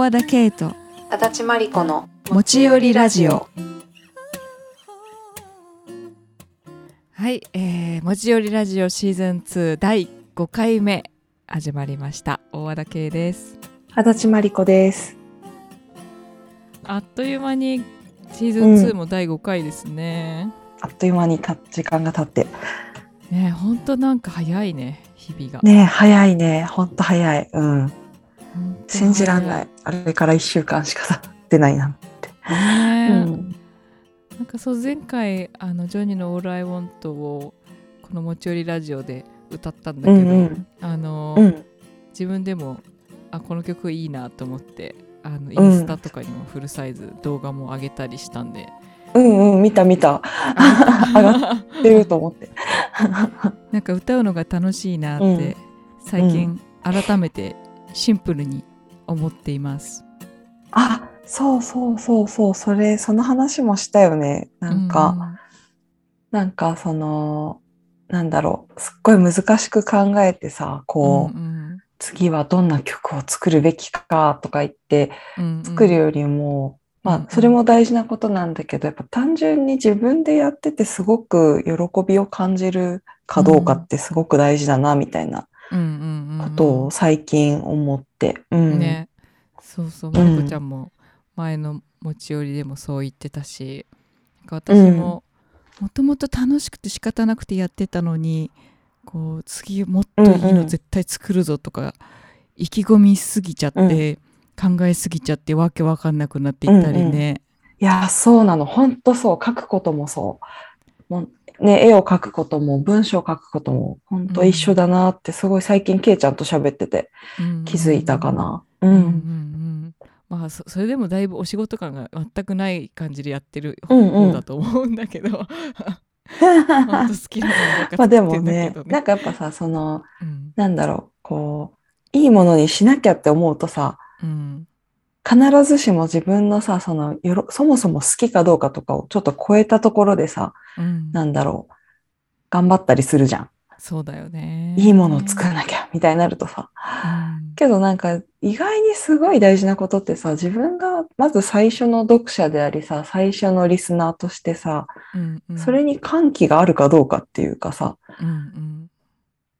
和田圭と足立真理子の持ち寄りラジオ。はい、えー、持ち寄りラジオシーズン2第5回目始まりました。大和田圭です。足立真理子です。あっという間にシーズン2も第5回ですね、あっという間にた時間が経って。ねほんとなんか早いね日々が。ね早いね。ほんと早い。うん信じらんない。あれから1週間しか経ってないなって、なんかそう前回あのジョニーの「オール・アイ・ウォント」をこの持ち寄りラジオで歌ったんだけど、うんうん。あの、うん。自分でもあこの曲いいなと思ってあのイうん。ンスタとかにもフルサイズ動画も上げたりしたんで、うんうん見た見た。上がってると思って。なんか歌うのが楽しいなって、うん。最近改めてシンプルに思っています。あそうそうそうそうそれその話もしたよね。なんか、なんかそのなんだろう。すっごい難しく考えてさこう、うんうん。次はどんな曲を作るべきかとか言ってうんうん。作るよりも、うんまあそれも大事なことなんだけどやっぱ単純に自分でやっててすごく喜びを感じるかどうかってすごく大事だなみたいな。うんうんうんうんことを最近思って、うん。ね。そうそう。まりこちゃんも前の持ち寄りでもそう言ってたし、なんか私ももともと楽しくて仕方なくてやってたのにこう次もっといいのうんうん。絶対作るぞとか、意気込みすぎちゃって、考えすぎちゃってわけわかんなくなっていったりね、いやそうなの。本当そう。書くこともそう。もう、ね、絵を描くことも文章を書くことも本当一緒だなってすごい最近ケイちゃんと喋っててうん。気づいたかな。ううん。うんうんん。まあそそれでもだいぶお仕事感が全くない感じでやってるうんうん。方だと思うんだけど、本当好きなものばっかまあでもねどなんかやっぱさそのうんなんだろうこういいものにしなきゃって思うとさうん必ずしも自分のさそのよろそもそも好きかどうかとかをちょっと超えたところでさうん。なんだろう。頑張ったりするじゃん。そうだよね。いいものを作らなきゃみたいになるとさ。うん。けどなんか意外にすごい大事なことってさ自分がまず最初の読者でありさ最初のリスナーとしてさうんうん。それに歓喜があるかどうかっていうかさうんうん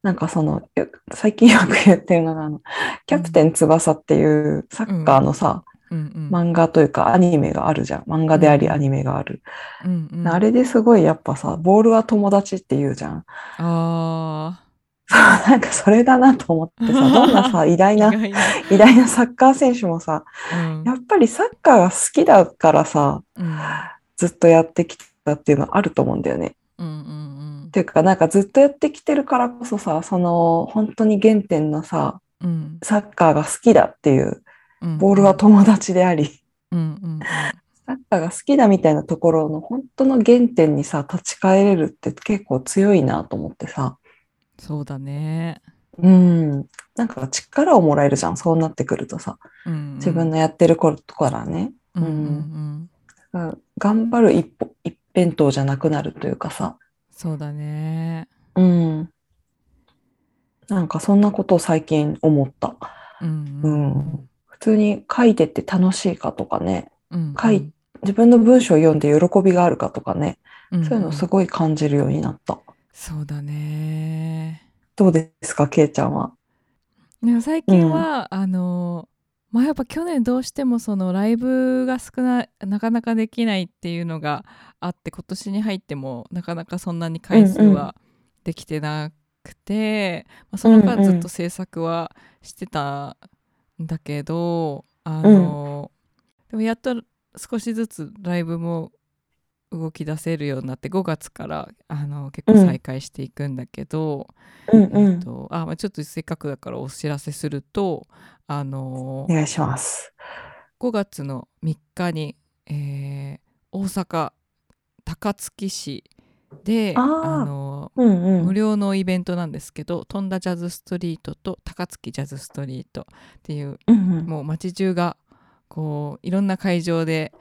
なんかそのよ最近よく言ってるのがあのキャプテン翼っていうサッカーのさ、うん。うん漫画というかアニメがあるじゃん。漫画でありうんアニメがある、うんうん。あれですごいやっぱさボールは友達って言うじゃん。あ なんかそれだなと思ってさ どんなさ偉大な偉大なサッカー選手もさうん。やっぱりサッカーが好きだからさうん。ずっとやってきたっていうのはあると思うんだよね。うんうんっていうかなんかずっとやってきてるからこそさその本当に原点のさうん。サッカーが好きだっていううん。ボールは友達であり、うんうんサッカーが好きだみたいなところの本当の原点にさ立ち返れるって結構強いなと思ってさ。そうだね。うん。なんか力をもらえるじゃんそうなってくるとさ。うんうん。自分のやってることからね、うんうんうん。頑張る一歩一辺倒じゃなくなるというかさそうだね。うん。なんかそんなことを最近思った。うんううん。ん。普通に書いてて楽しいかとかね、うん書い自分の文章を読んで喜びがあるかとかね、うんそういうのすごい感じるようになった。そうだね。どうですか、けいちゃんは？でも最近は、あのまあやっぱ去年どうしてもそのライブが少ないなかなかできないっていうのがあって今年に入ってもなかなかそんなに回数うんうんはできてなくて、まあ、その間うんうんずっと制作はしてたんだけど、あのでもやっと少しずつライブも動き出せるようになって5月からあの結構再開していくんだけど、うんうん。えっとあまあ、ちょっとせっかくだからお知らせすると、あのお願いします。5月の3日に、えー大阪高槻市であのうんうん。無料のイベントなんですけど「飛んだジャズストリート」と「高槻ジャズストリート」っていううんうん。もう街中がこういろんな会場で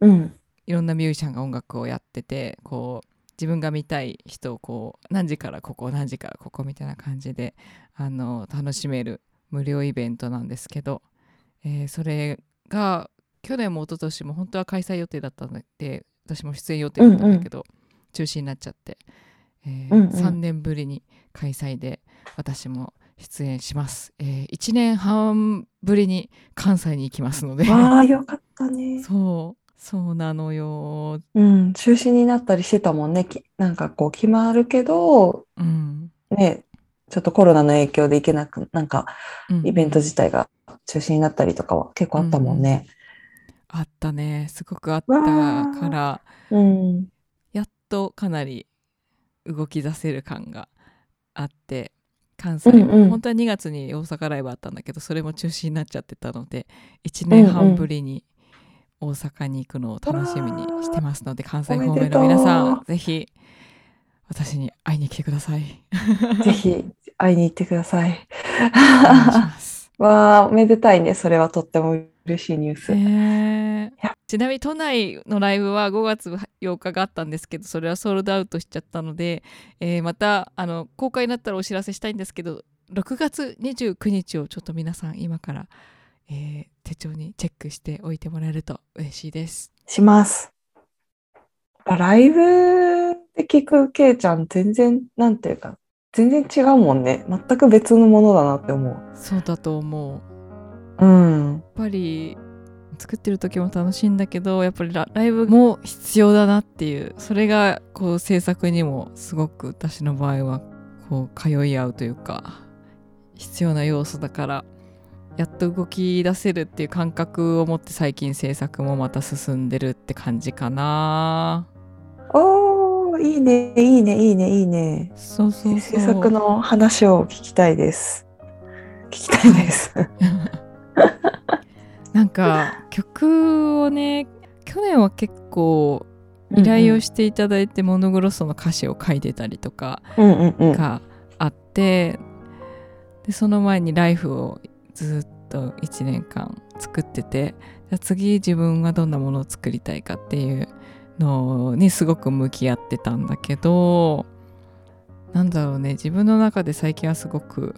うん。いろんなミュージシャンが音楽をやっててこう自分が見たい人をこう何時からここ何時からここみたいな感じであの楽しめる無料イベントなんですけど、えーそれが去年も一昨年も本当は開催予定だったので私も出演予定だったんだけど、中止になっちゃって、えーうんうん。3年ぶりに開催で私も出演します、え1年半ぶりに関西に行きますので。わあ、よかったね。そうそうなのよ。うん、中止になったりしてたもんね。きなんかこう決まるけど、うん、ね、ちょっとコロナの影響で行けなく、なんかうん。イベント自体が中止になったりとかは結構あったもんね。あったねすごくあったからうん。やっとかなり動き出せる感があって関西も、うんうん本当は2月に大阪ライブあったんだけどそれも中止になっちゃってたので1年半ぶりに大阪に行くのを楽しみにしてますので関西方面の皆さんぜひ私に会いに来てください。ぜひ会いに行ってください。わあ、おめでたいね。それはとっても嬉しいニュース。ねえいやちなみに都内のライブは5月8日があったんですけどそれはソールドアウトしちゃったので、えーまたあの公開になったらお知らせしたいんですけど6月29日をちょっと皆さん今から、えー手帳にチェックしておいてもらえると嬉しいです。します。ライブで聞くケイちゃん、全然、なんていうか、全然違うもんね。全く別のものだなって思う。そうだと思う。うん。やっぱり作ってる時も楽しいんだけどやっぱりラライブも必要だなっていうそれがこう制作にもすごく私の場合はこう通い合うというか必要な要素だからやっと動き出せるっていう感覚を持って最近制作もまた進んでるって感じかなおー、いいね、いいね、いいね、いいね。そうそうそう制作の話を聞きたいです。聞きたいです。なんか曲をね去年は結構依頼をしていただいてモノグロッソの歌詞を書いてたりとか。があってでその前に「ライフをずっと1年間作っててじゃあ次自分はどんなものを作りたいかっていうのにすごく向き合ってたんだけどなんだろうね自分の中で最近はすごく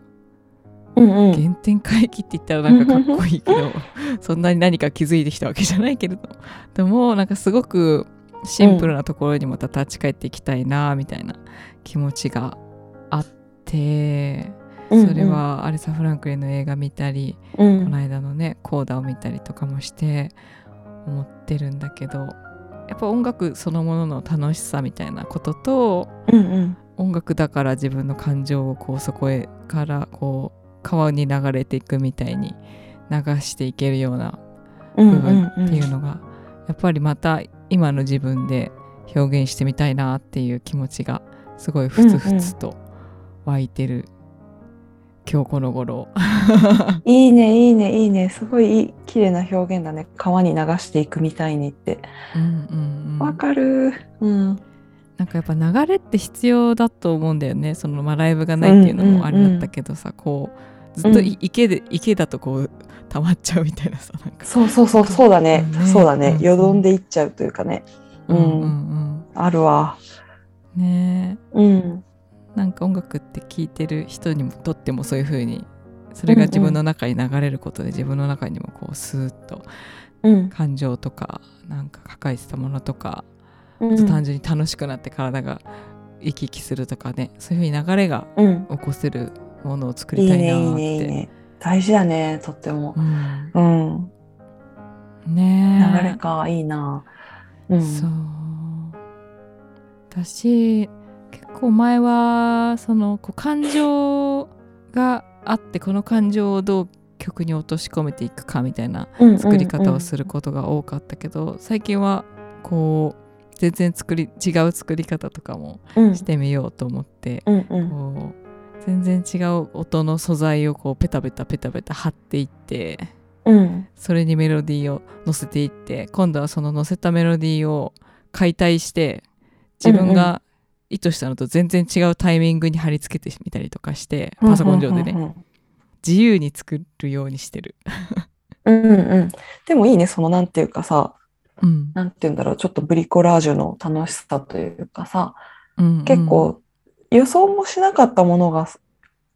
うんうん。原点回帰って言ったらなんかかっこいいけど そんなに何か気づいてきたわけじゃないけれど でもなんかすごくシンプルなところにまた立ち返っていきたいなみたいな気持ちがあってそれはアレサ・フランクリンの映画見たり、うん、この間のねコーダを見たりとかもして思ってるんだけどやっぱ音楽そのものの楽しさみたいなこととうんうん。音楽だから自分の感情をこうそこへからこう川に流れていくみたいに流していけるようなうん部分っていうのがやっぱりまた今の自分で表現してみたいなっていう気持ちがすごいふつふつと湧いてる今日この頃 いいね、いいね、いいね。すごい綺麗な表現だね。川に流していくみたいにって。うんうんうんわかる。うん。なんかやっぱ流れって必要だと思うんだよねそのまあライブがないっていうのもあれだったけどさ、こうずっというん池で池だとこう溜まっちゃうみたいなさなんかそうそうそう、そうだね。ねそうだね。うんよどんでいっちゃうというかね。うんうんうんあるわ。うんねうん。えなんか音楽って聴いてる人にもとってもそういう風にそれが自分の中に流れることで自分の中にもこうスーッとうん。感情とかなんか抱えてたものとか、うん。単純に楽しくなって体が生き生きするとかねそういう風に流れがうん。起こせるものを作りたいないーっいね、いいて。ね。大事だね、とっても。うんうん。ねえ流れか、いいな。うん。そう私結構前はそのこう感情があってこの感情をどう曲に落とし込めていくかみたいなうん作り方をすることが多かったけど、最近はこう全然作り違う作り方とかもうんしてみようと思って、うんうんこう全然違う音の素材をこうペタペタペタペタ貼っていってうんそれにメロディーを乗せていって今度はその乗せたメロディーを解体して自分が意図したのと全然違うタイミングに貼り付けてみたりとかしてパソコン上でねね。自由に作るようにしてる。うんうんうん。でもいいね、そのなんていうかさ、うんなんていうんだろう、ちょっとブリコラージュの楽しさというかさ、うんうん結構予想もしなかったものが、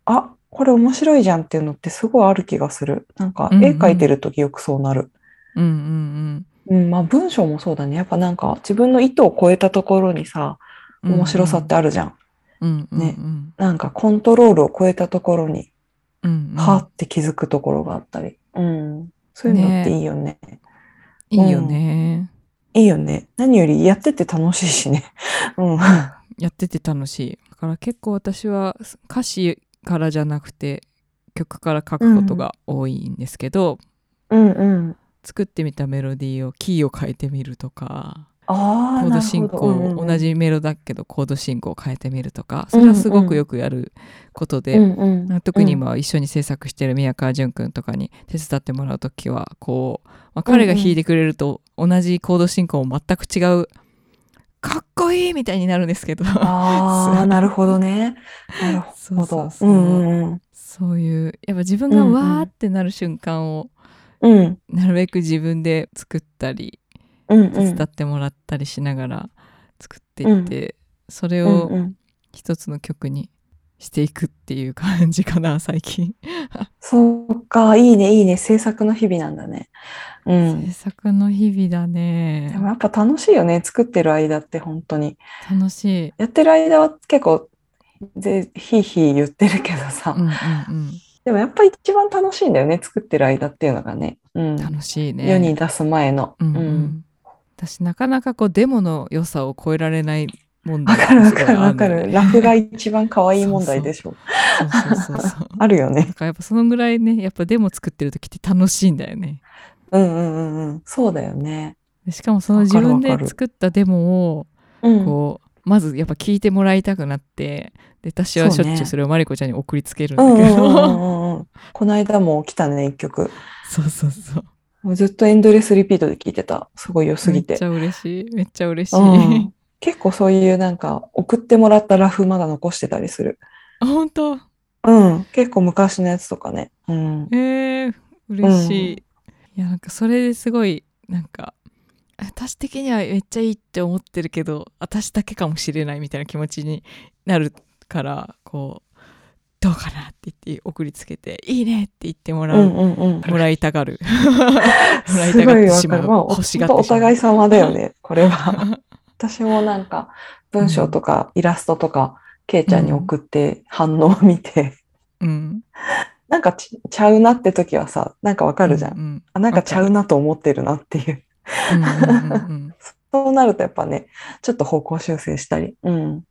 あ、これ面白いじゃんっていうのってすごいある気がする。なんかうんうん絵描いてる時よくそうなる。うんうんうん、まあ文章もそうだね。やっぱなんか自分の意図を超えたところにさ、うん。面白さってあるじゃん。うんうんねうんなんかコントロールを超えたところに、うんうんはーって気づくところがあったり。うん。そういうのっていいよね。いいよね。いいよね。何よりやってて楽しいしね。うん。やってて楽しい。だから結構私は歌詞からじゃなくて曲から書くことが多いんですけど、うんうん。作ってみたメロディーをキーを変えてみるとかコード進行、なるほど。同。じメロだけどコード進行を変えてみるとかそれはすごくよくやることで、うんうん。うん特に今一緒に制作してる宮川淳君とかに手伝ってもらう時はこう、まあ、彼が弾いてくれると同じコード進行も全く違うかっこいいみたいになるんですけどああ、なるほどね。なるそうほど。そうそう、うんうんうん。そういうやっぱ自分がわーってなる瞬間をうんなるべく自分で作ったりうんうん。手伝ってもらったりしながら作っていって、それをうんうん一つの曲にしていくっていう感じかな 最近、そうか、いいね、いいね。制作の日々なんだね。うん。制作の日々だでねもやっぱ楽しいよね。作ってる間って本当に。楽しいやってる間は結構、で、ひいひい言ってるけどさ。うんうんうんでもやっぱ一番楽しいんだよね。作ってる間っていうのがね。うん。楽しいね世に出す前の。うんううんん私なかなかこうデモの良さを超えられない問わ題かるわかるがわかる。ラフが一番可愛い問題でしょ。そうそうそうそうあるよねだ。からやっぱそのぐらいねやっぱデモ作ってる時って楽しいんだよねうんうんうんうん。そうだよね。でしかもその自分で作ったデモをうん。こうまずやっぱ聞いてもらいたくなってで私はしょっちゅうそれをマリコちゃんに送りつけるんうんだけど。この間も来たね、一曲。そうそうそうもうずっとエンドレスリピートで聴いてた。すごい良すぎ。めってちゃ嬉しいめっちゃ嬉しい、うん結構そういうなんか送ってもらったラフまだ残してたりする。あ本当？うん。結構昔のやつとかね。うん。えー、嬉しい、いやなんかそれですごいなんか私的にはめっちゃいいって思ってるけど私だけかもしれないみたいな気持ちになるからこうどうかなって言って送りつけていいねって言ってもらう、うんうんうん。もらいたがる もらいたがってしまうわかる。まあ、欲しがってしまう互い様だよね、これは。私もなんか、文章とかイラストとか、ケイちゃんに送って反応を見て、うん なんかちちゃうなって時はさ、なんかわかるじゃん。うんあ、なんかちゃうなと思ってるなっていう。うんうんうんうん そうなるとやっぱね、ちょっと方向修正したり。うん。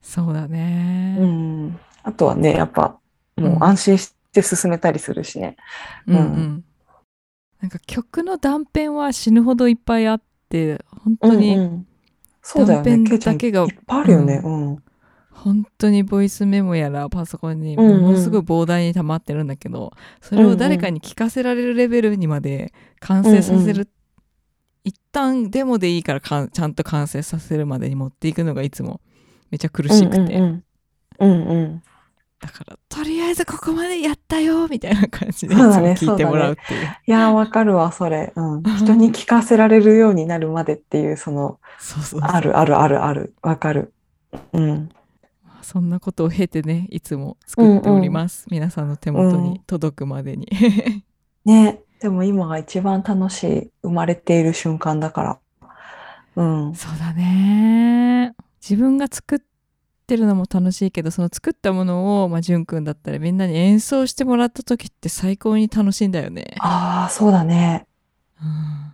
そうだねうん。あとはね、やっぱ、もう安心して進めたりするしね。うんうんなんか曲の断片は死ぬほどいっぱいあって本当に、うんうんそうだよね。だけがいっぱいあるよね。うん。本当にボイスメモやらパソコンにうんうんものすごい膨大に溜まってるんだけど、それを誰かに聞かせられるレベルにまで完成させる、うん一旦デモでいいからかんちゃんと完成させるまでに持っていくのがいつもめちゃ苦しくて、うんうんうん。うんうんだからとりあえずここまでやったよみたいな感じでい聞いてもらうっていういやー、わかるわ、それ。うん。人に聞かせられるようになるまでっていう、その、そうそうそうあるあるあるある。わかる。うん。そんなことを経てねいつも作っております、皆さんの手元に届くまでに ね。でも今が一番楽しい、生まれている瞬間だから。うん。そうだね自分が作ってるのも楽しいけどその作ったものを、まあ、淳くんだったらみんなに演奏してもらった時って最高に楽しいんだよね、ああ、そうだね。うん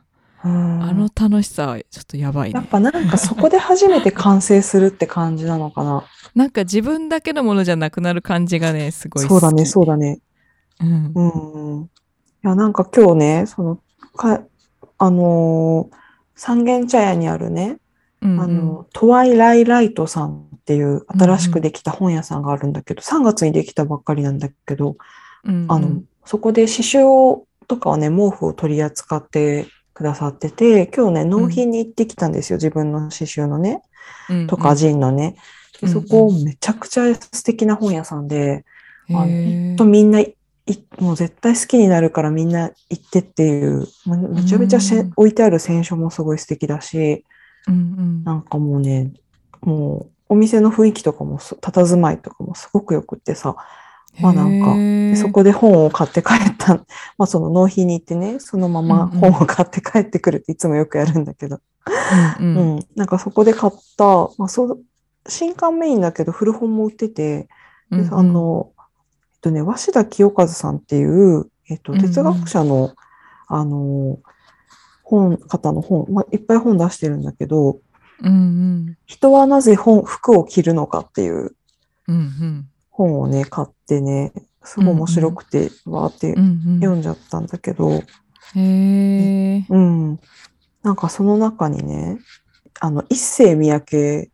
うん。あの楽しさはちょっとやばいねやっぱなんかそこで初めて完成するって感じなのかな。なんか自分だけのものじゃなくなる感じがねすごいそうだね、そうだね。うんうん。いや、なんか今日ね、その、か、あのー三軒茶屋にあるね、うんあの、トワイライライトさんっていう新しくできた本屋さんがあるんだけど、3月にできたばっかりなんだけど、うんあの、そこで刺繍とかはね、毛布を取り扱ってくださってて、今日ね、納品に行ってきたんですよ、自分の刺繍のね、うんとか、ジンのね。でうんそこ、めちゃくちゃ素敵な本屋さんで、うんあのとみんない、もう絶対好きになるからみんな行ってっていう、めちゃめちゃせうん。置いてある選書もすごい素敵だし、うんうん。なんかもうね、もうお店の雰囲気とかもす、佇まいとかもすごくよくってさ、まあなんか、そこで本を買って帰った、まあその納品に行ってね、そのままうんうん。本を買って帰ってくるっていつもよくやるんだけど、うんううんん、なんかそこで買った、まあそう、新刊メインだけど古本も売ってて、でうんうん。あの、えっとね、鷲田清和さんっていう、えっと、うんうん。哲学者の、あの、本、方の本、まあ、いっぱい本出してるんだけど、うんうん。人はなぜ本、服を着るのかっていううんうん。本をね、買ってね、すごい面白くて、わーってうんうん。読んじゃったんだけど、へえうん。なんかその中にね、あの、一世三宅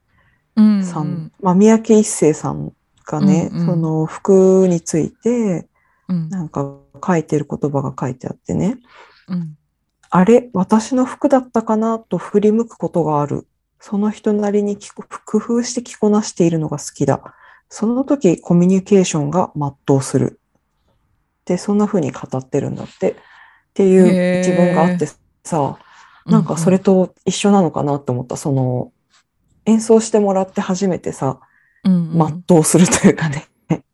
うんさん、まあ、三宅一世さんがね、うんうん。その服について、うん。なんか書いてる言葉が書いてあってね、うん。あれ、私の服だったかなと振り向くことがある。その人なりに工夫して着こなしているのが好きだ。その時コミュニケーションが全うする。で、そんな風に語ってるんだって。っていう一文があってさ、なんかそれと一緒なのかなって思った。その、演奏してもらって初めてさ、うんうん全うするというかね、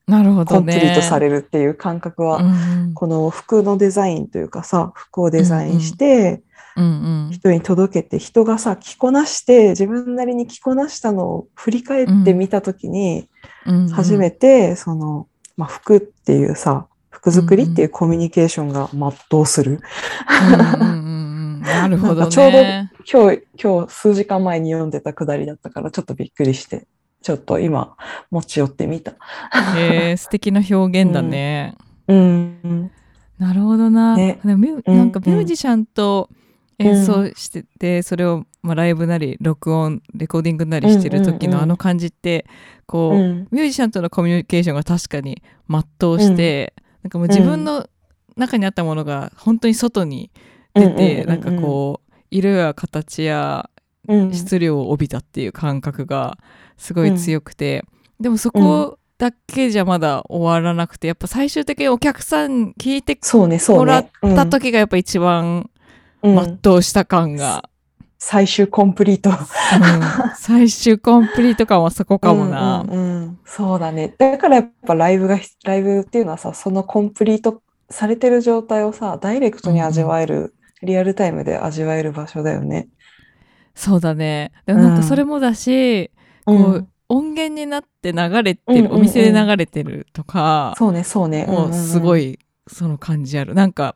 なるほコどねンプリートされるっていう感覚は、うんこの服のデザインというかさ、服をデザインして、人に届けて、人がさ、着こなして、自分なりに着こなしたのを振り返ってみたときに、うんうん。初めて、その、まあ、服っていうさ、服作りっていうコミュニケーションが全うする。うんうんうんうん。なるほどなんかちょうどね今日、今日数時間前に読んでたくだりだったから、ちょっとびっくりして、ちょっと今、持ち寄ってみた。へえ素敵な表現だね。うん。なるほどな。ね。なんかミュージシャンと演奏しててそれをまあライブなり録音レコーディングなりしてる時うんうんうん。のあの感じってこううん。ミュージシャンとのコミュニケーションが確かに全うして、なんかもう自分の中にあったものが本当に外に出て、なんかこう色や形やうん、質量を帯びたっていう感覚がすごい強くて、でもそこだけじゃまだ終わらなくてやっぱ最終的にお客さん聞いて。もらった時がやっぱ一番うんうん全うした感が、最終コンプリート。うん最終コンプリート感はそこかもな。うんうんうんそうだね。だからやっぱライブが、ライブっていうのはさ、そのコンプリートされてる状態をさ、ダイレクトに味わえる、リアルタイムで味わえる場所だよね。そうだねでもなんかそれもだし、こう音源になって流れてる、うんうんうんお店で流れてるとか、そうね、そうね。もうすごい。いその感じあるなんか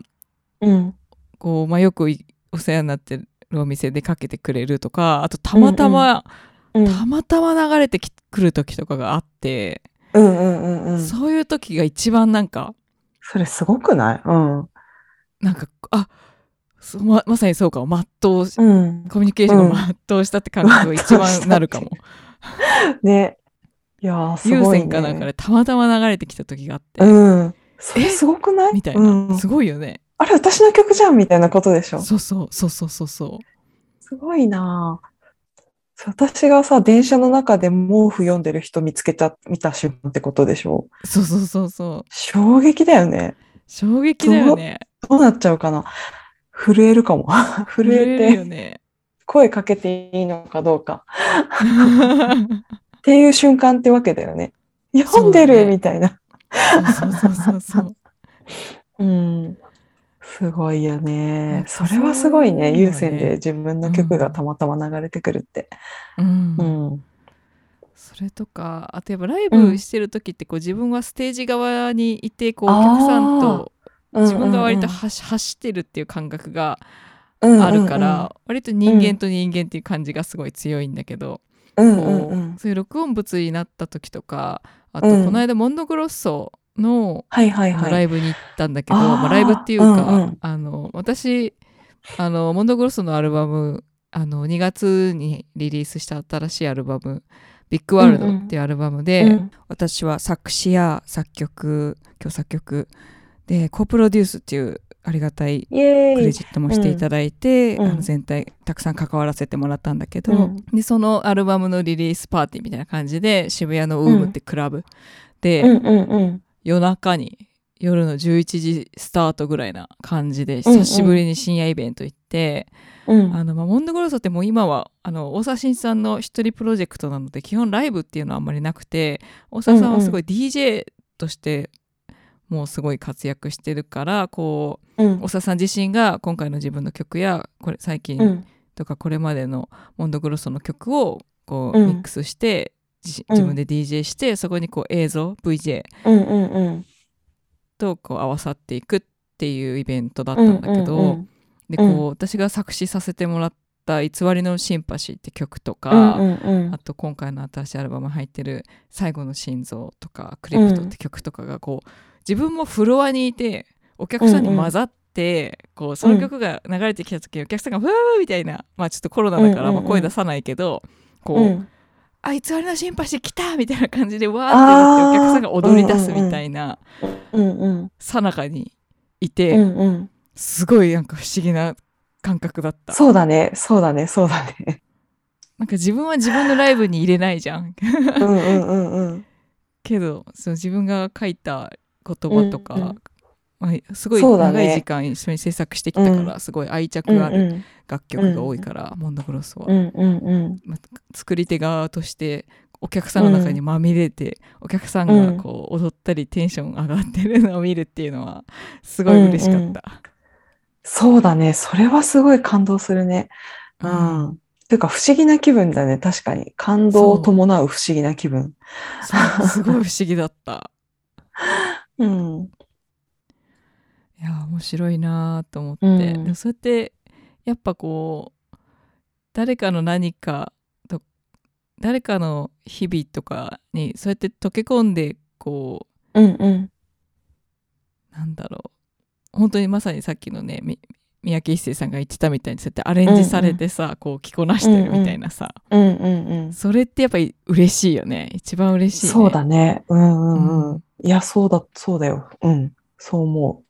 うん。こう、まあ、よくいお世話になってるお店でかけてくれるとかあとたまたま、うんたまたま流れてきくる時とかがあって、うんうんうんうん。そういう時が一番なんかそれすごくない？うん。なんかあそうままさにそうかも全うしうん。コミュニケーションが全うしたって感覚が一番なるかも。ね。いやー、す優ごいね。先かなんかでたまたま流れてきた時があって、うん。それすごくない？みたいな、うんすごいよね。あれ、私の曲じゃんみたいなことでしょ？そうそうそうそうそうそう。すごいな私がさ、電車の中で毛布読んでる人見つけた、見た瞬間ってことでしょ？そうそうそうそう。衝撃だよね。衝撃だよね。どうなっちゃうかな？震えるかも。震 震ええるよてね。声かけていいのかどうか。っていう瞬間ってわけだよね。読んでるねみたいな。そうそうそうそう。うん。すごいよやねそれはすごいね。優先で自分の曲がたまたま流れてくるって。うん。うん。それとかあとやっぱライブしてる時ってこう自分はステージ側にいてこうお客さんと自分が割と走走ってるっていう感覚があるから割と人間と人間っていう感じがすごい強いんだけどうんこうんうん。うそういう録音物になった時とかあとうん。この間モンドグロッソのはいはいはい。ライブに行ったんだけど、まあ、ライブっていうか、うんうんあの私あのモンドグロッソのアルバムあの2月にリリースした新しいアルバム「ビッグワールド」っていうアルバムで、うん私は作詞や作曲今日作曲でコプロデュースっていうありがたい。クレジットもしていただいて、うんあの全体たくさん関わらせてもらったんだけど、うんでそのアルバムのリリースパーティーみたいな感じで渋谷のウームってクラブで、うんうんうん。夜中に夜の11時スタートぐらいな感じでうんうん。久しぶりに深夜イベント行って、うん。あのまあ、モンドグロッソってもう今はあの大沢慎一さんの一人プロジェクトなので基本ライブっていうのはあんまりなくて大沢さんはすごい DJ としてもうすごい活躍してるからこううん。長さん自身が今回の自分の曲やこれ最近うん。とかこれまでのモンドグロッソの曲をこううん。ミックスして自分で DJ してそこにこう映像 VJ うんうんうん。とこう合わさっていくっていうイベントだったんだけど、うんうんでこう、うん。私が作詞させてもらった「偽りのシンパシー」って曲とうか、んうんうん。あと今回の新しいアルバム入ってる「最後の心臓」とか「クリプト」って曲とかがこう自分もフロアにいてお客さんに混ざって、こうその曲が流れてきた時、お客さんが「ふー」みたいなまあちょっとコロナだからうんうんうんまあ声出さないけど、こう、うんあ偽りのシンパシー来たみたいな感じでわーってお客さんが踊り出すみたいなさなかにいて、うんうんすごいなんか不思議な感覚だった。そうだねそうだねそうだねなんか自分は自分のライブに入れないじゃん。うんうんうんうん けどそう自分が書いた言葉とか、うんうんまあ、すごい長い時間一緒に制作してきたから、うすごい愛着うんある楽曲が多いから、モンドグロスは、うんうんうん。まあ作り手側としてお客さんの中にまみれて、お客さんがこう踊ったりテンション上がってるのを見るっていうのはすごい嬉しかった。そうだね。それはすごい感動するね。うん。ていうか不思議な気分だね。確かに。感動を伴う不思議な気分。すごい不思議だった。うんいや面白いなと思って、うん。でもそうやってやっぱこう誰かの何かと誰かの日々とかにそうやって溶け込んでこうんうん。うなんだろう。本当にまさにさっきのねみ三宅一生さんが言ってたみたいにそうやってアレンジされてさ、こう着こなしてるみたいなさ、うんうんうんそれってやっぱり嬉しいよね。一番嬉しい、ね、そうだね。うんうんううん。いやそうだそうだよ。うん。そう思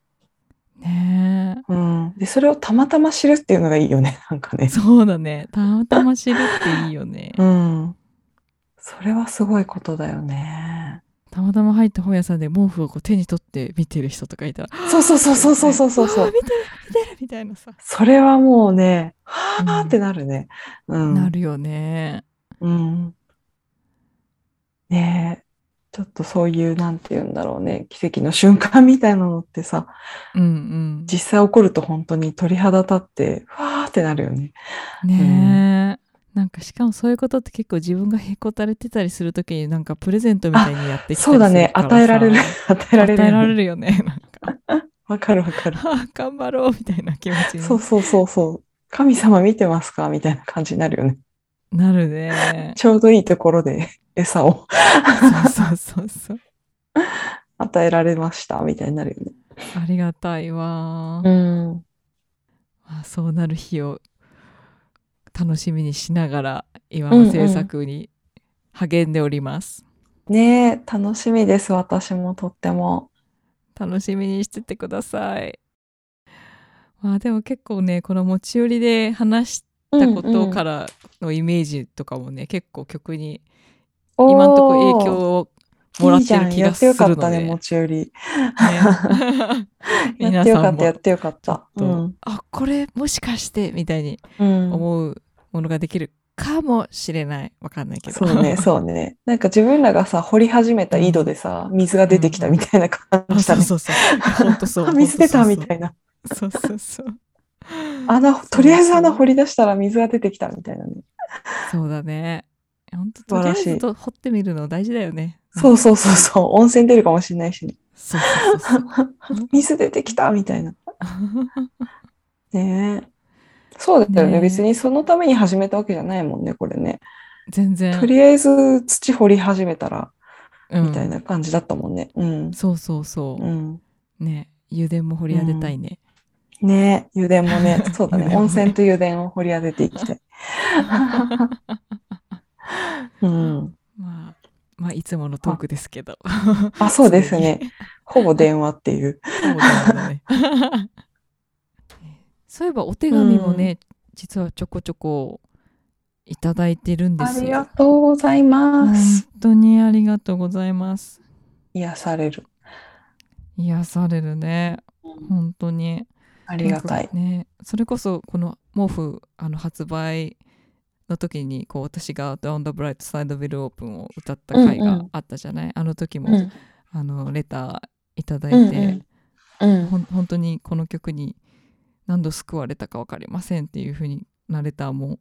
ねううん。でそれをたまたま知るっていうのがいいよね なんかね。えそうだね。たまたま知るっていいよね。うん。それはすごいことだよね。たまたま入った本屋さんで毛布をこう手に取って見てる人とかいたらそうそうそうそうそうそうそう。そう見てる見てるみたいなさ、それはもうねはうんあってなるね。うん。なるよね。うん。ねえ、ちょっとそういう、なんて言うんだろうね、奇跡の瞬間みたいなのってさ、うんうん。実際起こると本当に鳥肌立って、わーってなるよね。ねえ、なんかしかもそういうことって結構自分がへこたれてたりするときになんかプレゼントみたいにやってきたりするそうだね、与えられる、与えられるよね。与えられるよね。なんか。わかるわかる。あー頑張ろうみたいな気持ちに。そうそうそうそう。神様見てますか？みたいな感じになるよね。なるね。ちょうどいいところで餌をそうそうそうそう 与えられました、みたいになるよね。ありがたいわ、うん。まあ、そうなる日を楽しみにしながら今も制作に励んでおります、ねえ、楽しみです、私もとっても。楽しみにしててくださいまあでも結構ねこの持ち寄りで話したことからのイメージとかもね、結構曲に今今んとこ影響をもらってる気がするやってよかのったね、で持ち寄り。ね やってよかった、やってよかった。とうん。あこれもしかしてみたいにうん。思うものができるかもしれないわかんないけどそうね、そうね。なんか自分らがさ、掘り始めた井戸でさ、水が出てきたみたいな感あじだね。そうそうそう本当そうあ水出たみたいいな。そうそうそう穴、とりあえず穴そう掘り出したら水が出てきたみたいなね。そうだね本当とりあえずと掘ってみるの大事だよねそうそうそうそう。温泉出るかもしれないしね。そうそうそうそう 水出てきたみたいな。ねえ。そうだよねねえ別にそのために始めたわけじゃないもんね、これね。全然とりあえず土掘り始めたら、うんみたいな感じだったもんね。うん。そうそうそううん。ね油田も掘り当てたいね、ねえ、油田もね、そうだね。ね 温泉と油田を掘り当てていきたい。うん。まあまあいつものトークですけどあ、そうですね。ほぼ電話っていう。そうだね そういえばお手紙もね、実はちょこちょこいただいてるんであすよりがとうございま本す。当にありがとうございます癒される。癒されるね本当にありがたいねそれこそこの毛布あの発売の時にこう私が「Down the Bright Side Will Open」を歌った回があったじゃない、あの時も、うん。あのレターいただいて、うんうん。ほん本当にこの曲に何度救われたか分かりませんっていう風になレターも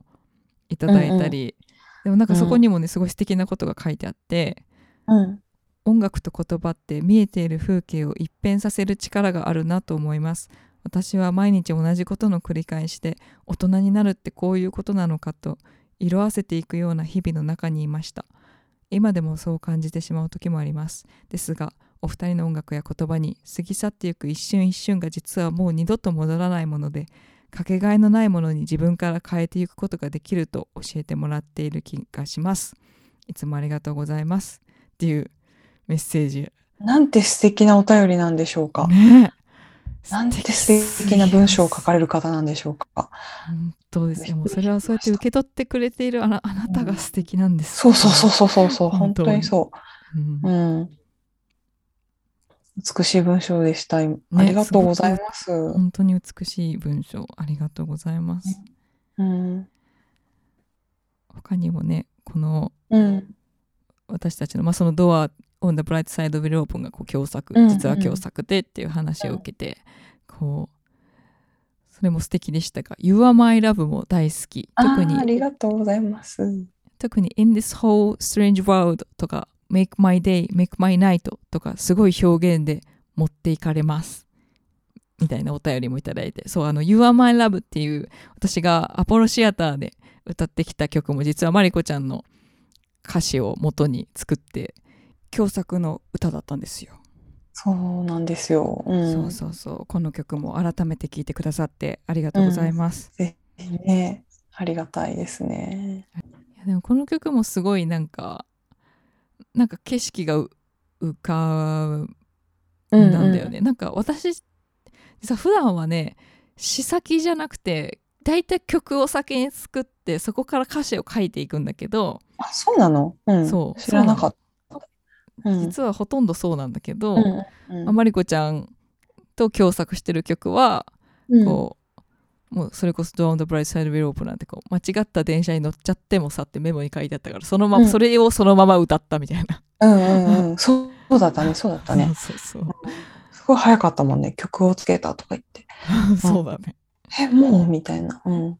いただいたり、でもなんかそこにもねすごい素敵なことが書いてあって、うん。音楽と言葉って見えている風景を一変させる力があるなと思います私は毎日同じことの繰り返しで大人になるってこういうことなのかと色あせていくような日々の中にいました。今でもそう感じてしまう時もあります。ですがお二人の音楽や言葉に過ぎ去っていく一瞬一瞬が実はもう二度と戻らないものでかけがえのないものに自分から変えていくことができると教えてもらっている気がします。いつもありがとうございます。っていうメッセージ。なんて素敵なお便りなんでしょうか。ねえなんて素敵な文章を書かれる方なんでしょうか。本当ですよもうそれはそうやって受け取ってくれているあなあなたが素敵なんです、そうそうそうそうそうそう、本本当に当にそう。うんうん。美しい文章でした。ありがとうございます。本当に美しい文章ありがとうございますうん。他にもねこのうん。私たちの、まあ、そのドア on the bright side of the open がこう共作うんうん。実は共作でっていう話を受けて、こうそれも素敵でしたが「You are my love」も大好き。特あーありにがとうございます。特に「In this whole strange world」とか「Make my day」「Make my night」とかすごい表現で持っていかれます。みたいなお便りもいただいて。そうあの「You are my love」っていう私がアポロシアターで歌ってきた曲も実はマリコちゃんの歌詞を元に作って共作の歌だったんですよ、そうなんですよ。うん。そうそうそうこの曲も改めて聴いてくださってありがとうございます、ぜひね、ありがたいですね。いやでもこの曲もすごいなんかなんか景色がう浮かんだんだよね、なんか私実は普段はね詩先じゃなくて大体曲を先に作ってそこから歌詞を書いていくんだけど、あ、そうなの？うん。そう知らなかった。うん。実はほとんどそうなんだけど、うんうんまあマリコちゃんと共作してる曲はうんこう、もうそれこそ「ドア on the bright side of the rope」なんてこう間違った電車に乗っちゃってもさってメモに書いてあったからそのまま、うんそれをそのまま歌ったみたいな。うんうんうん。そうそうだったね、そうだったね。そうそうそうすごい早かったもんね。曲をつけたとか言って。そうだね。え、もう？みたいな。うん。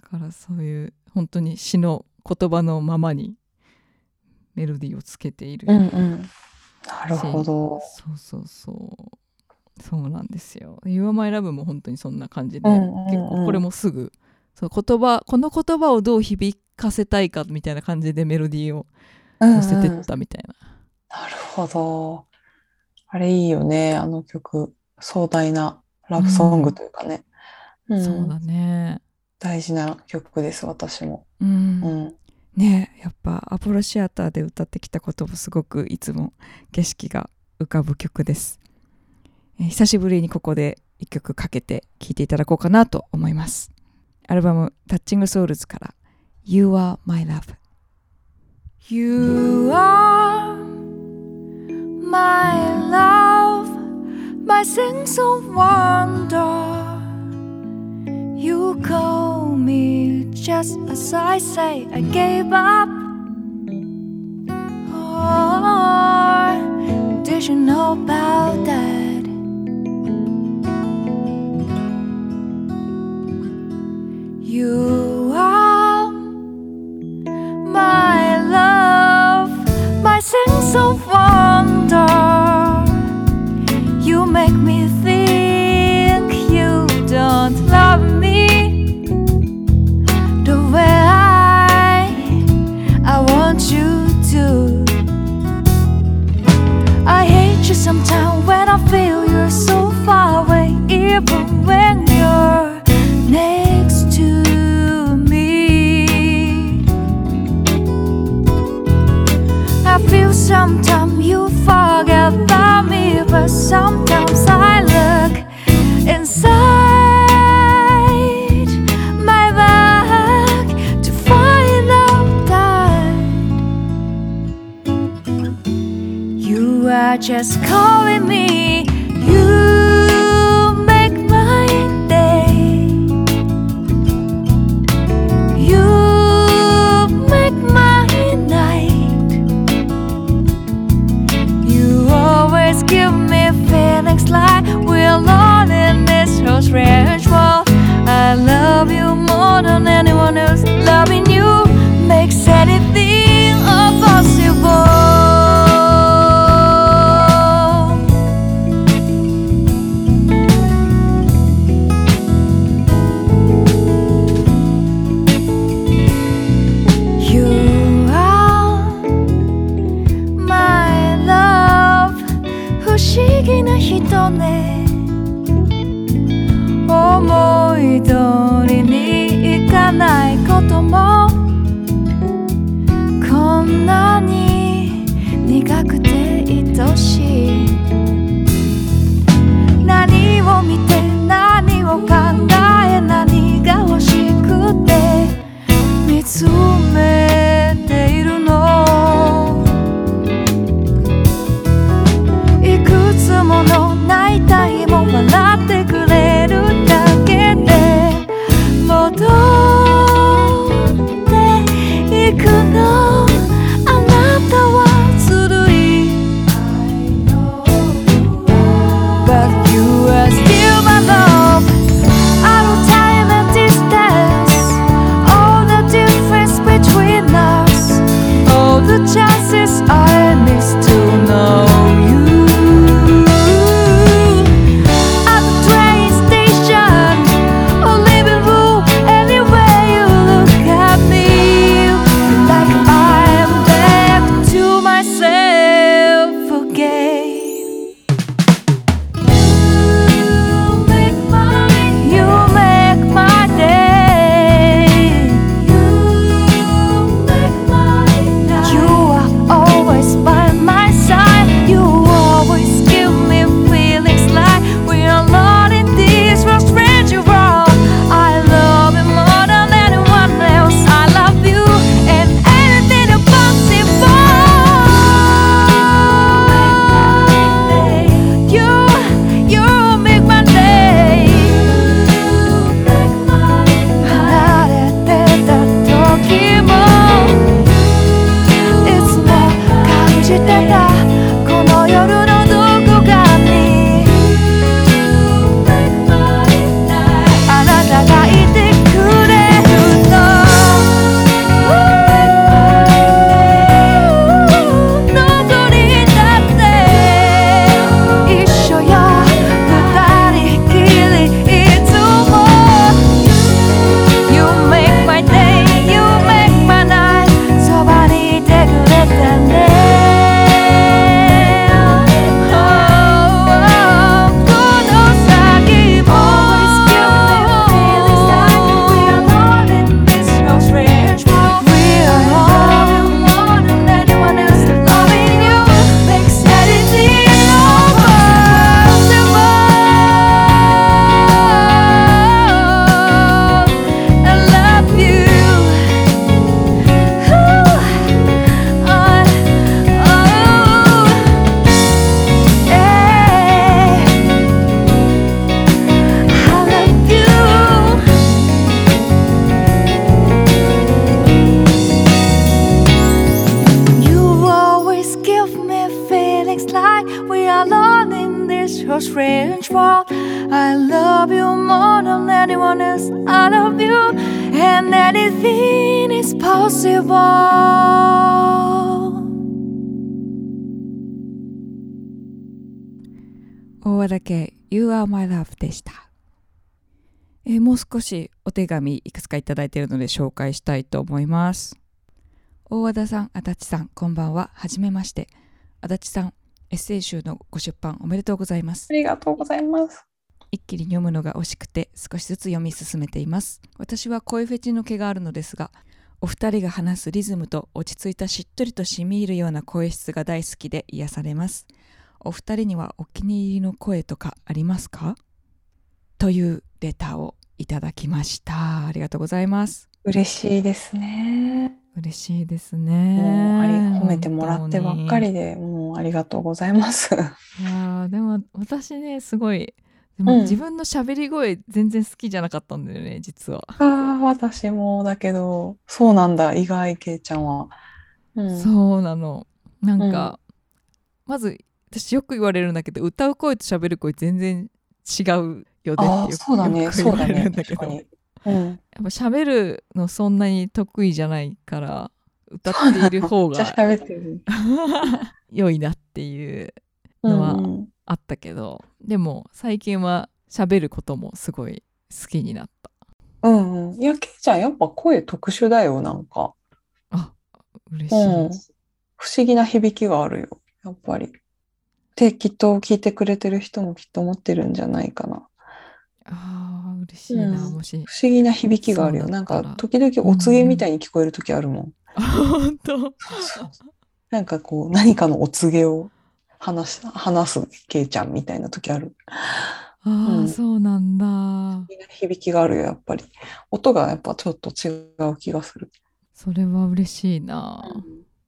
だからそういう本当に詩の言葉のままにメロディーをつけている。うんうん。なるほど。そうそうそう。そうなんですよ。You are my love も本当にそんな感じで、うんうんうん結構これもすぐそう言葉この言葉をどう響かせたいかみたいな感じでメロディーをうんうん乗せてったみたいな。なるほど。あれいいよね、あの曲。壮大なラブソングというかね。うんそうだね。大事な曲です、私も。うんうん。ねやっぱアポロシアターで歌ってきたこともすごくいつも景色が浮かぶ曲です、えー久しぶりにここで一曲かけて聴いていただこうかなと思います。アルバム「タッチングソウルズから「You are my love」You are my love my sense of wonder. You call me just as I say I gave up. Or did you know about that? You are my love, my sense of. Sometimes you forget about me, but sometimes I look inside my back to find out that you are just calling me. treasure. I love you more than anyone else. Loving you. 手紙いくつかいただいているので紹介したいと思います。大和田さん足立さんこんばんは。はじめまして。足立さんエッセイ集のご出版おめでとうございます。ありがとうございます。一気に読むのが惜しくて少しずつ読み進めています。私は声フェチの毛があるのですがお二人が話すリズムと落ち着いたしっとりと染み入るような声質が大好きで癒されます。お二人にはお気に入りの声とかありますか？というレターをいただきました。ありがとうございます。嬉しいですね。嬉しいですね。もうあり褒めてもらってばっか本りでもうありがとうございます。いやーでも私ねすごいでうん。も自分の喋り声全然好きじゃなかったんだよね実は。ああ、私もだけど、そうなんだ、意外、けいちゃんは。うん、そうなの。なんか、まず私よく言われるんだけど歌う声と喋る声全然違うよねってそうだね、そうだね、確かに。うん、やっぱ喋るのそんなに得意じゃないから歌っている方が喋ってる。良いなっていううんのはうんあったけどでも最近は喋ることもすごい好きになったうんうん。いや、けいちゃん、やっぱ声特殊だよ、なんか。あ嬉しい、うん。不思議な響きがあるよ、やっぱり。で、きっと聞いてくれてる人もきっと思ってるんじゃないかな。あー嬉しいな、うんもし不思議な響きがあるよ。なんそうだったらか、時々お告げみたいに聞こえる時あるもん。本当そうそうなんかこう、何かのお告げを話し話すケイちゃんみたいな時ある。ああ、うんそうなんだ。響きがあるよ、やっぱり。音がやっぱちょっと違う気がする。それは嬉しいな。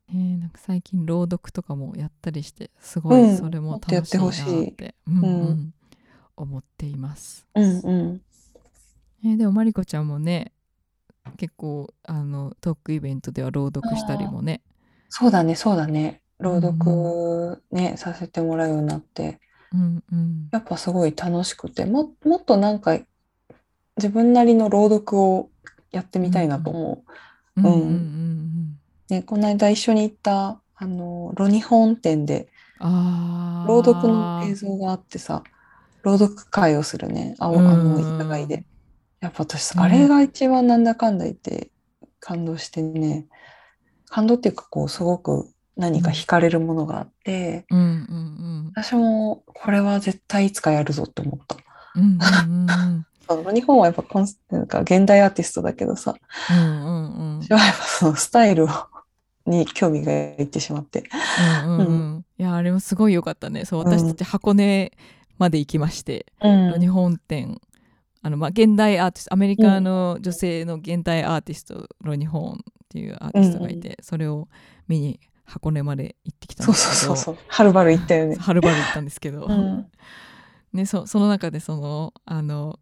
えーなんか最近朗読とかもやったりしてすごうんいそれももっとや楽しいなってほしいって、うんうんうん思っています。うんうん。えーでもマリコちゃんもね結構あのトークイベントでは朗読したりもね。そうだね、そうだね。朗読ね、させてもらうようになって、うんうんやっぱすごい楽しくて、も、もっとなんか自分なりの朗読をやってみたいなと思う。うんうんうんね、この間一緒に行った、あの、ロニ本店で朗読の映像があってさ、朗読会をするね、青、あの、うん野外で。やっぱ私、うんあれが一番なんだかんだ言って感動してね、感動っていうかこう、すごく何か惹かれるものがあって、うんうん私もこれは絶対いつかやるぞって思った。うんうんうん 日本はやっぱコンスなんか現代アーティストだけどさ、うんうんうん。私はやっぱそのスタイルをに興味がいってしまって。うんうんうん。いやあれもすごい良かったね。そう私たち箱根まで行きまして、うん。日本展。あのまあ現代アーティストアメリカの女性の現代アーティストロニホーンっていうアーティストがいて、それを見に箱根まで行ってきたんですけどそうそうそう。はるばる行ったよね。はるばる行ったんですけど、うん。ね、そその中でそのあの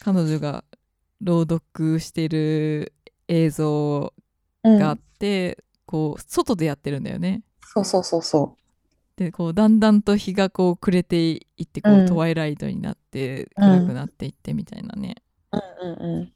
彼女が朗読してる映像うんがあって、こう外でやってるんだよね。そうそうそうそでこうだんだんと日がこう暮れていってこう、うんトワイライトになってうん暗くなっていってみたいなね。う。うんうんうん。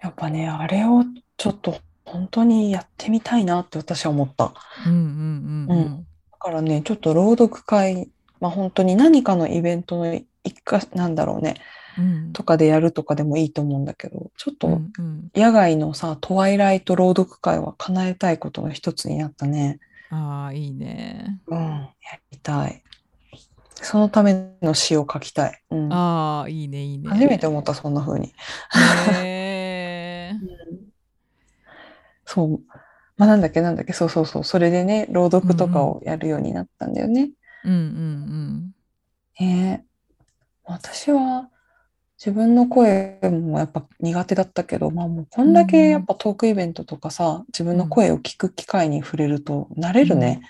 やっぱね、あれをちょっと本当にやってみたいなって私は思った。うんうんうんうん。だからね、ちょっと朗読会、まあ本当に何かのイベントの一か、なんだろうね、うんとかでやるとかでもいいと思うんだけど、ちょっうとんうん野外のさ、トワイライト朗読会は叶えたいことの一つになったね。ああいいね。うん、やりたい。そのための詩を書きたい。うん、ああいいねいいね。初めて思った、そんな風に。へえそう。まあ、なんだっけ、なんだっけ、そうそうそう。それでね、朗読とかをやるようになったんだよね。うんうんねえ私は自分の声もやっぱ苦手だったけど、まあもうこんだけやっぱトークイベントとかさ、自分の声を聞く機会に触れると慣れるね。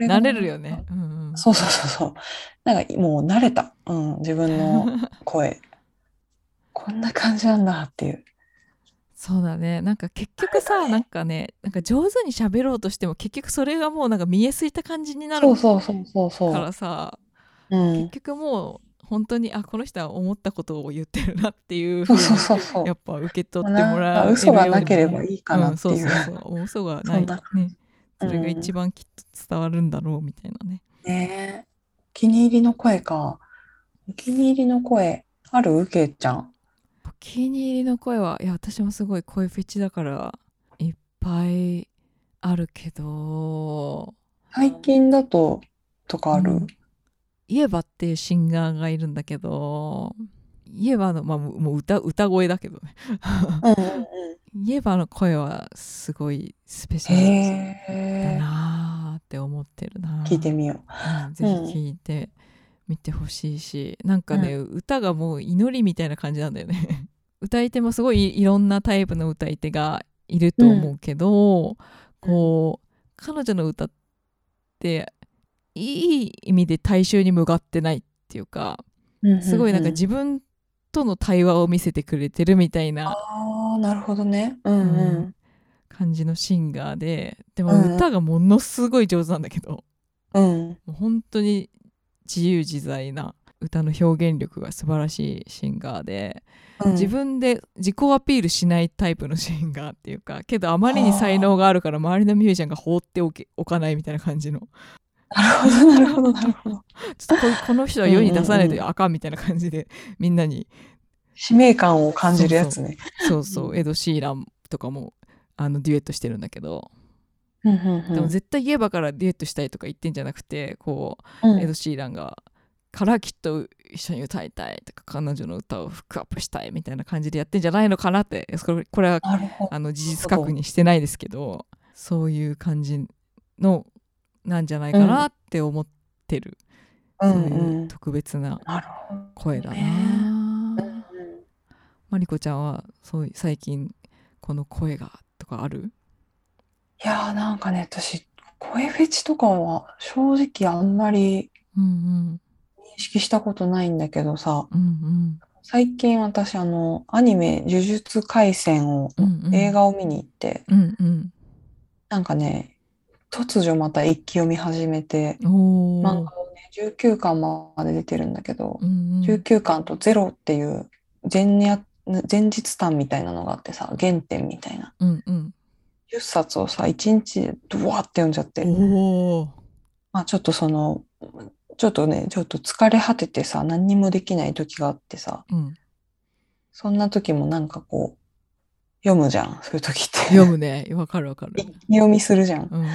うん。慣れるよね。うんうん、そうそうそうそう。なんかもう慣れた。うん、自分の 声。こんな感じなんだっていう。そうだねなんか結局さなんかねなんか上手に喋ろうとしても結局それがもうなんか見えすいた感じになるそうそうそうそうそからう。さうん結。局もう本当にあこの人は思ったことを言ってるなっていうふそうにや。っぱ受け取ってもらなんかえる嘘がなければいいかなっていう。ん、そうそう。そう嘘がないね。それがうん一番きっと伝わるんだろうみたいなね、ねえ。お気に入りの声か。お気に入りの声、ある？けいちゃん。お気に入りの声はいや私もすごい声フェチだからいっぱいあるけど。最近だと、とかある、うんイエバっていうシンガーがいるんだけどイエバのまあもう歌歌声だけどねうんうんイエバの声はすごいスペシうん。ャルだ。なーって思ってるな聞いてみよう。うんぜひ聞いてみてほしいし、なんかね、歌がもう祈りみたいな感じなんだよね 歌い手もすごいいろんなタイプの歌い手がいると思うけど、こう彼女の歌っていい意味で大衆に向かってないっていうかすごいなんか自分との対話を見せてくれてるみたいなああ、なるほどね。うんうん。感じのシンガーででもうん歌がものすごい上手なんだけど、うん。もう本当に自由自在な歌の表現力が素晴らしいシンガーで、うん自分で自己アピールしないタイプのシンガーっていうかけどあまりに才能があるから周りのミュージシャンが放っておけおかないみたいな感じのなるほど、なるほど、なるほど。ちょっとここの人は世に出さないとあかんみたいな感じでみんなに。使命感を感じるやつね。そうそう。うん。エド・シーランとかもあのデュエットしてるんだけど、うんうんでも絶対言えばからデュエットしたいとか言ってんじゃなくてこうん。うエド・シーランがからきっと一緒に歌いたいとか彼女の歌をフックアップしたいみたいな感じでやってんじゃないのかなってこれこれは。あの事実確認してないですけどそういう感じのなんじゃないかなって思ってる、うん。そういううん特別な。声だな、ねうん。マリコちゃんはそう最近この声がとかある？いやーなんかね、私、声フェチとかは正直あんまりうん。認識したことないんだけどさ、うんうん。最近私あの、アニメ呪術廻戦を、うんうん。映画を見に行って、うんうん。なんかね、突如また一気読み始めて、漫画をね、19巻まで出てるんだけど、うんうん。19巻とゼロっていう前夜前日談みたいなのがあってさ、原点みたいな。うんうん。10冊をさ、1日でドワーって読んじゃって、まあちょっとその、ちょっとね、ちょっと疲れ果ててさ、何にもできない時があってさ、うん。そんな時もなんかこう、読むじゃん、そういう時って。読むね。わかるわかる。読みするじゃん。うんうん。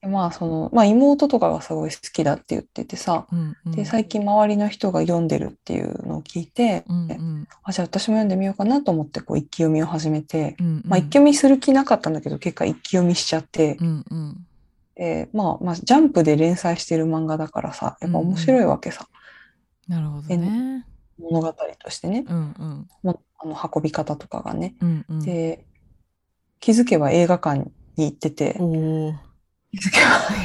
でまあその、まあ妹とかがすごい好きだって言っててさ、うんうん。で、最近周りの人が読んでるっていうのを聞いて、うんうん。あ、じゃあ私も読んでみようかなと思って、こう一気読みを始めて、うんうん。まあ一気読みする気なかったんだけど、結果一気読みしちゃって、うんうん。で、まあまあジャンプで連載してる漫画だからさ、やっぱ面白いわけさ、なるほどね。物語としてね、うんうん。もあの運び方とかがね。うんうん。で、気づけば映画館に行ってて、気づけ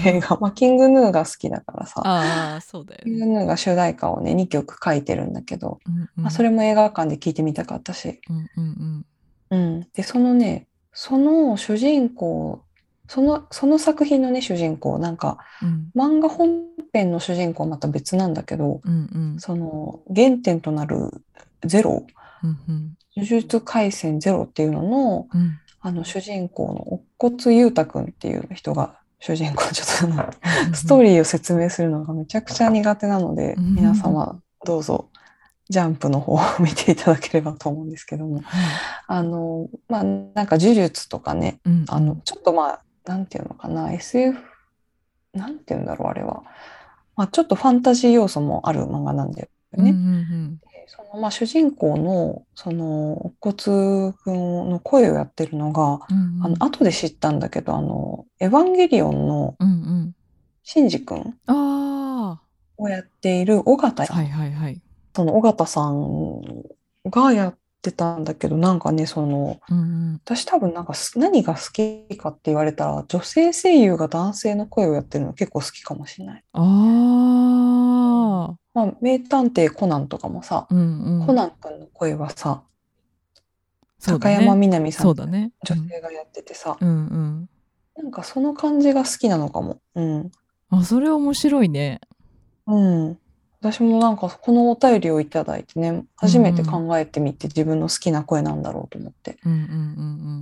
ば映画、まあキングヌーが好きだからさ、ああそうだよキンねグヌーが主題歌をね、2曲書いてるんだけど、うんうん。まあそれも映画館で聴いてみたかったし、うんうんうん。で、そのね、その主人公、その、その作品のね、主人公、なんか、うん。漫画本編の主人公はまた別なんだけど、うんうん。その原点となるゼロ、うんうん呪術廻戦ゼロっていうのの、うんあの主人公の乙骨裕太くんっていう人が主人公、ちょっとあのストーリーを説明するのがめちゃくちゃ苦手なので、うん皆様どうぞジャンプの方を見ていただければと思うんですけども、あの、まあなんか呪術とかね、うん。あの、ちょっとまあ、なんていうのかな、SF、なんていうんだろう、あれは。まあちょっとファンタジー要素もある漫画なんだよね。うんうんそのまあ主人公の、その、乙骨くんの声をやってるのが、うんうん。あの、後で知ったんだけど、あの、エヴァンゲリオンのシンジ君あをやっている尾形。さんあはいはいはい。その尾形さんがやってたんだけど、なんかね、その、うんうん。私多分なんかす何が好きかって言われたら、女性声優が男性の声をやってるの結構好きかもしれない。ああまあ、名探偵コナンとかもさ、うんうんコナン君の声はさ、ね高山みなみさんそうだね女性がやっててさ、うんうんなんかその感じが好きなのかも。うん。あそれ面白いねうん。私もなんかこのお便りをいただいてね、初めて考えてみて自分の好きな声なんだろうと思って。いうんうんう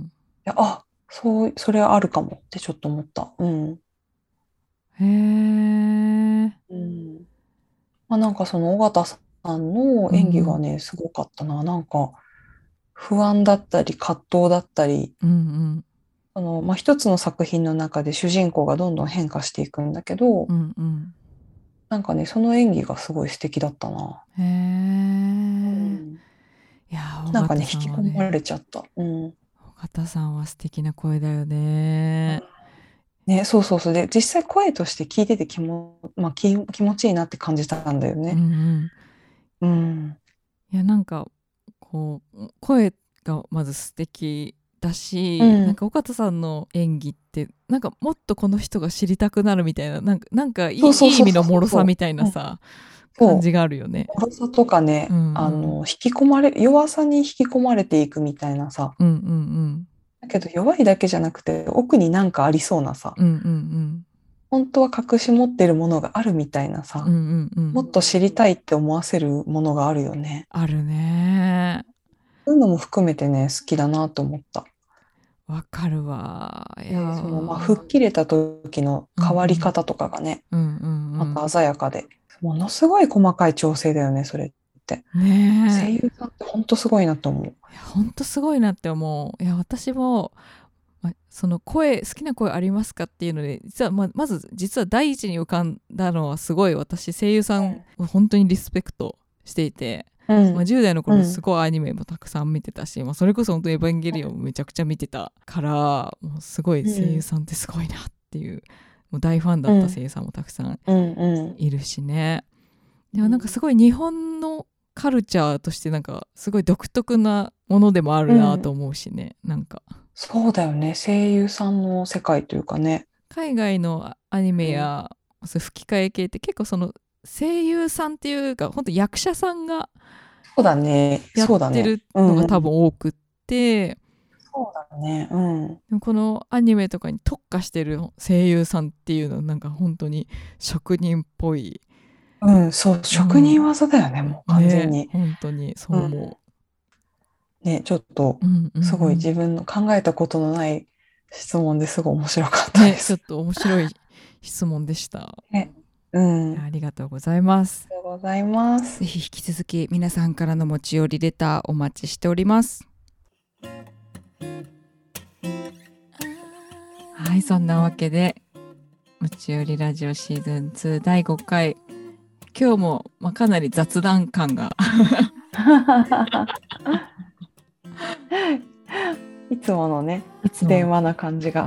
んや、あ、そう、それはあるかもってちょっと思った。うん。うんへえうん。まあなんかその尾形さんの演技がね、すごかったな。なんか不安だったり葛藤だったり、うんうん。あの、まあ一つの作品の中で主人公がどんどん変化していくんだけど、うんうん。なんかね、その演技がすごい素敵だったな。へえうん。いやなんかね、引き込まれちゃった。うん。尾形さんは素敵な声だよねね、そうそうそう。で、実際声として聞いてて気も、まあ、気、気持ちいいなって感じたんだようんうね。んうん。いやなんかこう声がまず素敵だし、うんなんか岡田さんの演技ってなんかもっとこの人が知りたくなるみたいななんかなんかいい意味の脆さみたいなさ、感じがあるよね。脆さとかね、うんうんあの、引き込まれ、弱さに引き込まれていくみたいなさ。うんうんだけど弱いだけじゃなくて、奥になんかありそうなさ。うんうんうん本当は隠し持ってるものがあるみたいなさうんう。んうんもっと知りたいって思わせるものがあるよね。あるねそういうのも含めてね、好きだなと思った。わかるわいでやーそのまあ、吹っ切れた時の変わり方とかがね、うんうんうんまた鮮やかで、ものすごい細かい調整だよね、それ。ねえ。声優さんって本当すごいなと思う。いや本当すごいなって思う。いや私も、ま、その声好きな声ありますかっていうので実はままず実は第一に浮かんだのはすごい私声優さんを本当にリスペクトしていて、うん。まあ、10代のうん。頃すごいアニメもたくさん見てたし、まあ、それこそ本当エヴァンゲリオンもめちゃくちゃ見てたからもうすごい声優さんってすごいなっていう,、もう大ファンだった声優さんもたくさんうんうん。いるしね。でもなんかすごい日本のカルチャーとしてなんかすごい独特なものでもあるなと思うしね、なんか。そうだよね。声優さんの世界というかね。海外のアニメや、そういう吹き替え系って結構その声優さんっていうか本当役者さんがそうだね。やってるのが多分分多くって、そうだね。うん。このアニメとかに特化してる声優さんっていうのはなんか本当に職人っぽい、うんそう職人技だよねもう完全にね、本当にそう思ねちょっとう。うんうんうんすごい自分の考えたことのない質問ですごい面白かったでね、ちすょっと面白い質問でした。うんあありがとうございます。りがとうございますぜひ引き続き皆さんからの持ち寄りレターお待ちしております。はい、そんなわけで持ち寄りラジオシーズン2第5回今日も、まあ、かなり雑談感がいつものねいつも電話な感じが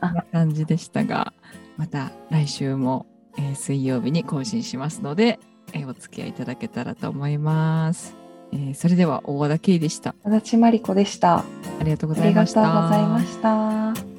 な感じでしたがまた来週も、えー水曜日に更新しますので、えーお付き合いいただけたらと思います。えーそれでは大和田圭でした。足立真理子でしたありがとうごありがとうざいました。ございました